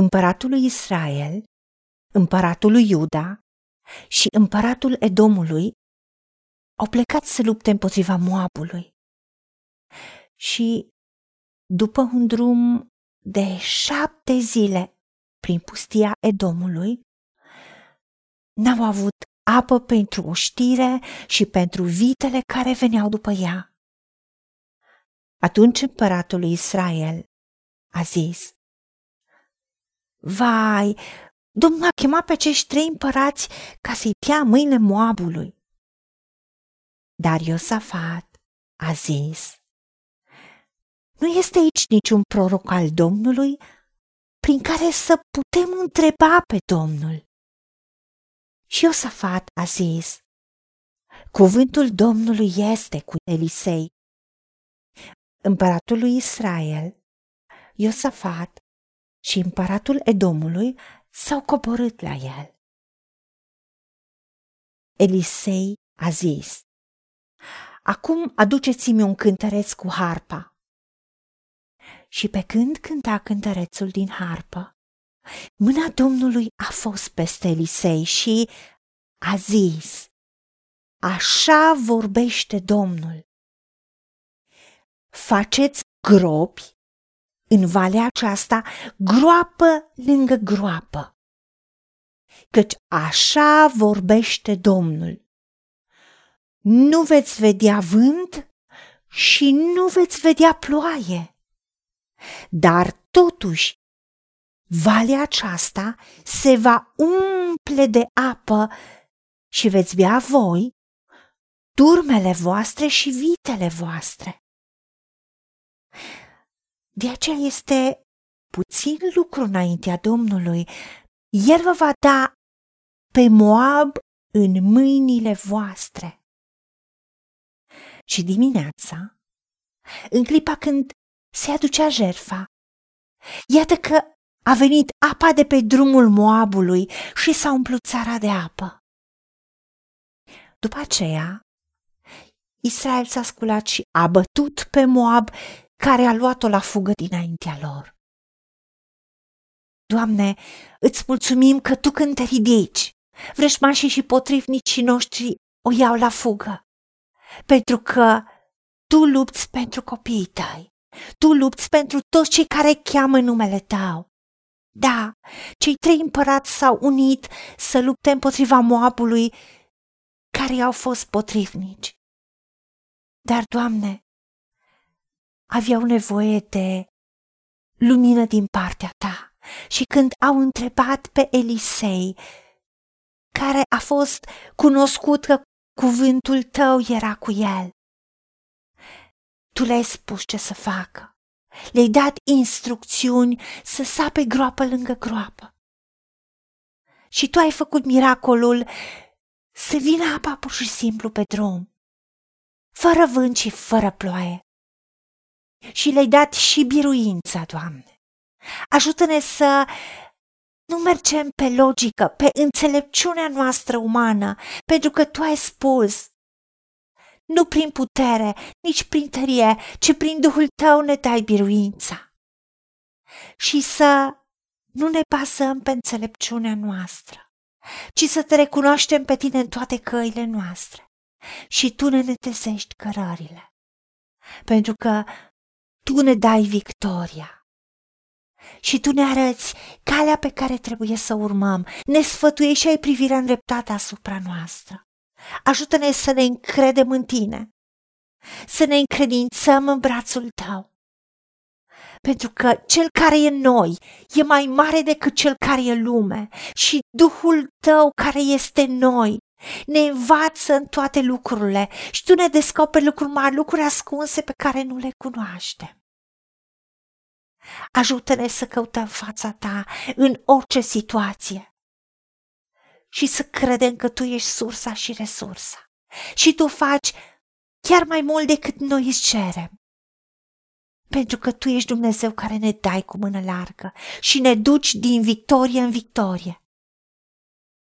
împăratul lui Israel, împăratul lui Iuda și împăratul Edomului au plecat să lupte împotriva Moabului. Și după un drum de șapte zile prin pustia Edomului, n-au avut apă pentru oștire și pentru vitele care veneau după ea. Atunci împăratul lui Israel a zis, Vai, Domnul a chemat pe acești trei împărați ca să-i tea mâine Moabului. Dar Iosafat a zis, Nu este aici niciun proroc al Domnului prin care să putem întreba pe Domnul. Și Iosafat a zis, Cuvântul Domnului este cu Elisei. Împăratul lui Israel, Iosafat și împăratul Edomului s-au coborât la el. Elisei a zis, Acum aduceți-mi un cântăreț cu harpa. Și pe când cânta cântărețul din harpă, mâna Domnului a fost peste Elisei și a zis, Așa vorbește Domnul. Faceți gropi în valea aceasta, groapă lângă groapă. Căci așa vorbește Domnul. Nu veți vedea vânt și nu veți vedea ploaie. Dar totuși, valea aceasta se va umple de apă și veți bea voi, turmele voastre și vitele voastre. De aceea este puțin lucru înaintea Domnului. El vă va da pe Moab în mâinile voastre. Și dimineața, în clipa când se aducea jerfa, iată că a venit apa de pe drumul Moabului și s-a umplut țara de apă. După aceea, Israel s-a sculat și a bătut pe Moab care a luat-o la fugă dinaintea lor. Doamne, îți mulțumim că Tu când te ridici, vrăjmașii și potrivnicii noștri o iau la fugă, pentru că Tu lupți pentru copiii Tăi, Tu lupți pentru toți cei care cheamă numele Tău. Da, cei trei împărați s-au unit să lupte împotriva Moabului, care au fost potrivnici. Dar, Doamne, aveau nevoie de lumină din partea ta. Și când au întrebat pe Elisei, care a fost cunoscut că cuvântul tău era cu el, tu le-ai spus ce să facă. Le-ai dat instrucțiuni să sape groapă lângă groapă. Și tu ai făcut miracolul să vină apa pur și simplu pe drum, fără vânt și fără ploaie și le-ai dat și biruința, Doamne. Ajută-ne să nu mergem pe logică, pe înțelepciunea noastră umană, pentru că Tu ai spus, nu prin putere, nici prin tărie, ci prin Duhul Tău ne dai biruința. Și să nu ne bazăm pe înțelepciunea noastră, ci să te recunoaștem pe Tine în toate căile noastre și Tu ne netezești cărările. Pentru că tu ne dai victoria. Și tu ne arăți calea pe care trebuie să urmăm, ne sfătuiești și ai privirea îndreptată asupra noastră. Ajută-ne să ne încredem în tine, să ne încredințăm în brațul tău. Pentru că cel care e în noi e mai mare decât cel care e în lume și Duhul tău care este în noi ne învață în toate lucrurile și tu ne descoperi lucruri mari, lucruri ascunse pe care nu le cunoaștem. Ajută-ne să căutăm fața ta în orice situație și să credem că tu ești sursa și resursa și tu faci chiar mai mult decât noi îți cerem. Pentru că tu ești Dumnezeu care ne dai cu mână largă și ne duci din victorie în victorie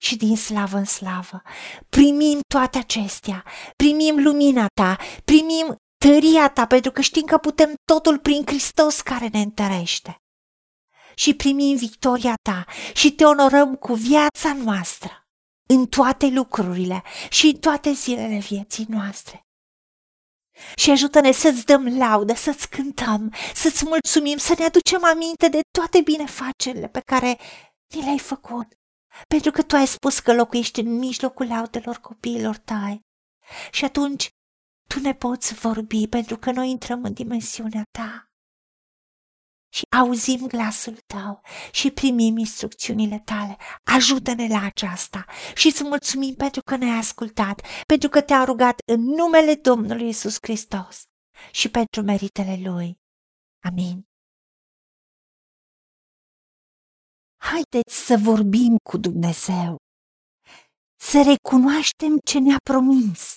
și din slavă în slavă. Primim toate acestea, primim lumina ta, primim tăria ta, pentru că știm că putem totul prin Hristos care ne întărește. și primim victoria ta și te onorăm cu viața noastră în toate lucrurile și în toate zilele vieții noastre. Și ajută-ne să-ți dăm laudă, să-ți cântăm, să-ți mulțumim, să ne aducem aminte de toate binefacerile pe care ni le-ai făcut. Pentru că tu ai spus că locuiești în mijlocul laudelor copiilor tăi. Și atunci tu ne poți vorbi pentru că noi intrăm în dimensiunea ta și auzim glasul tău și primim instrucțiunile tale. Ajută-ne la aceasta și îți mulțumim pentru că ne-ai ascultat, pentru că te-am rugat în numele Domnului Isus Hristos și pentru meritele Lui. Amin. Haideți să vorbim cu Dumnezeu, să recunoaștem ce ne-a promis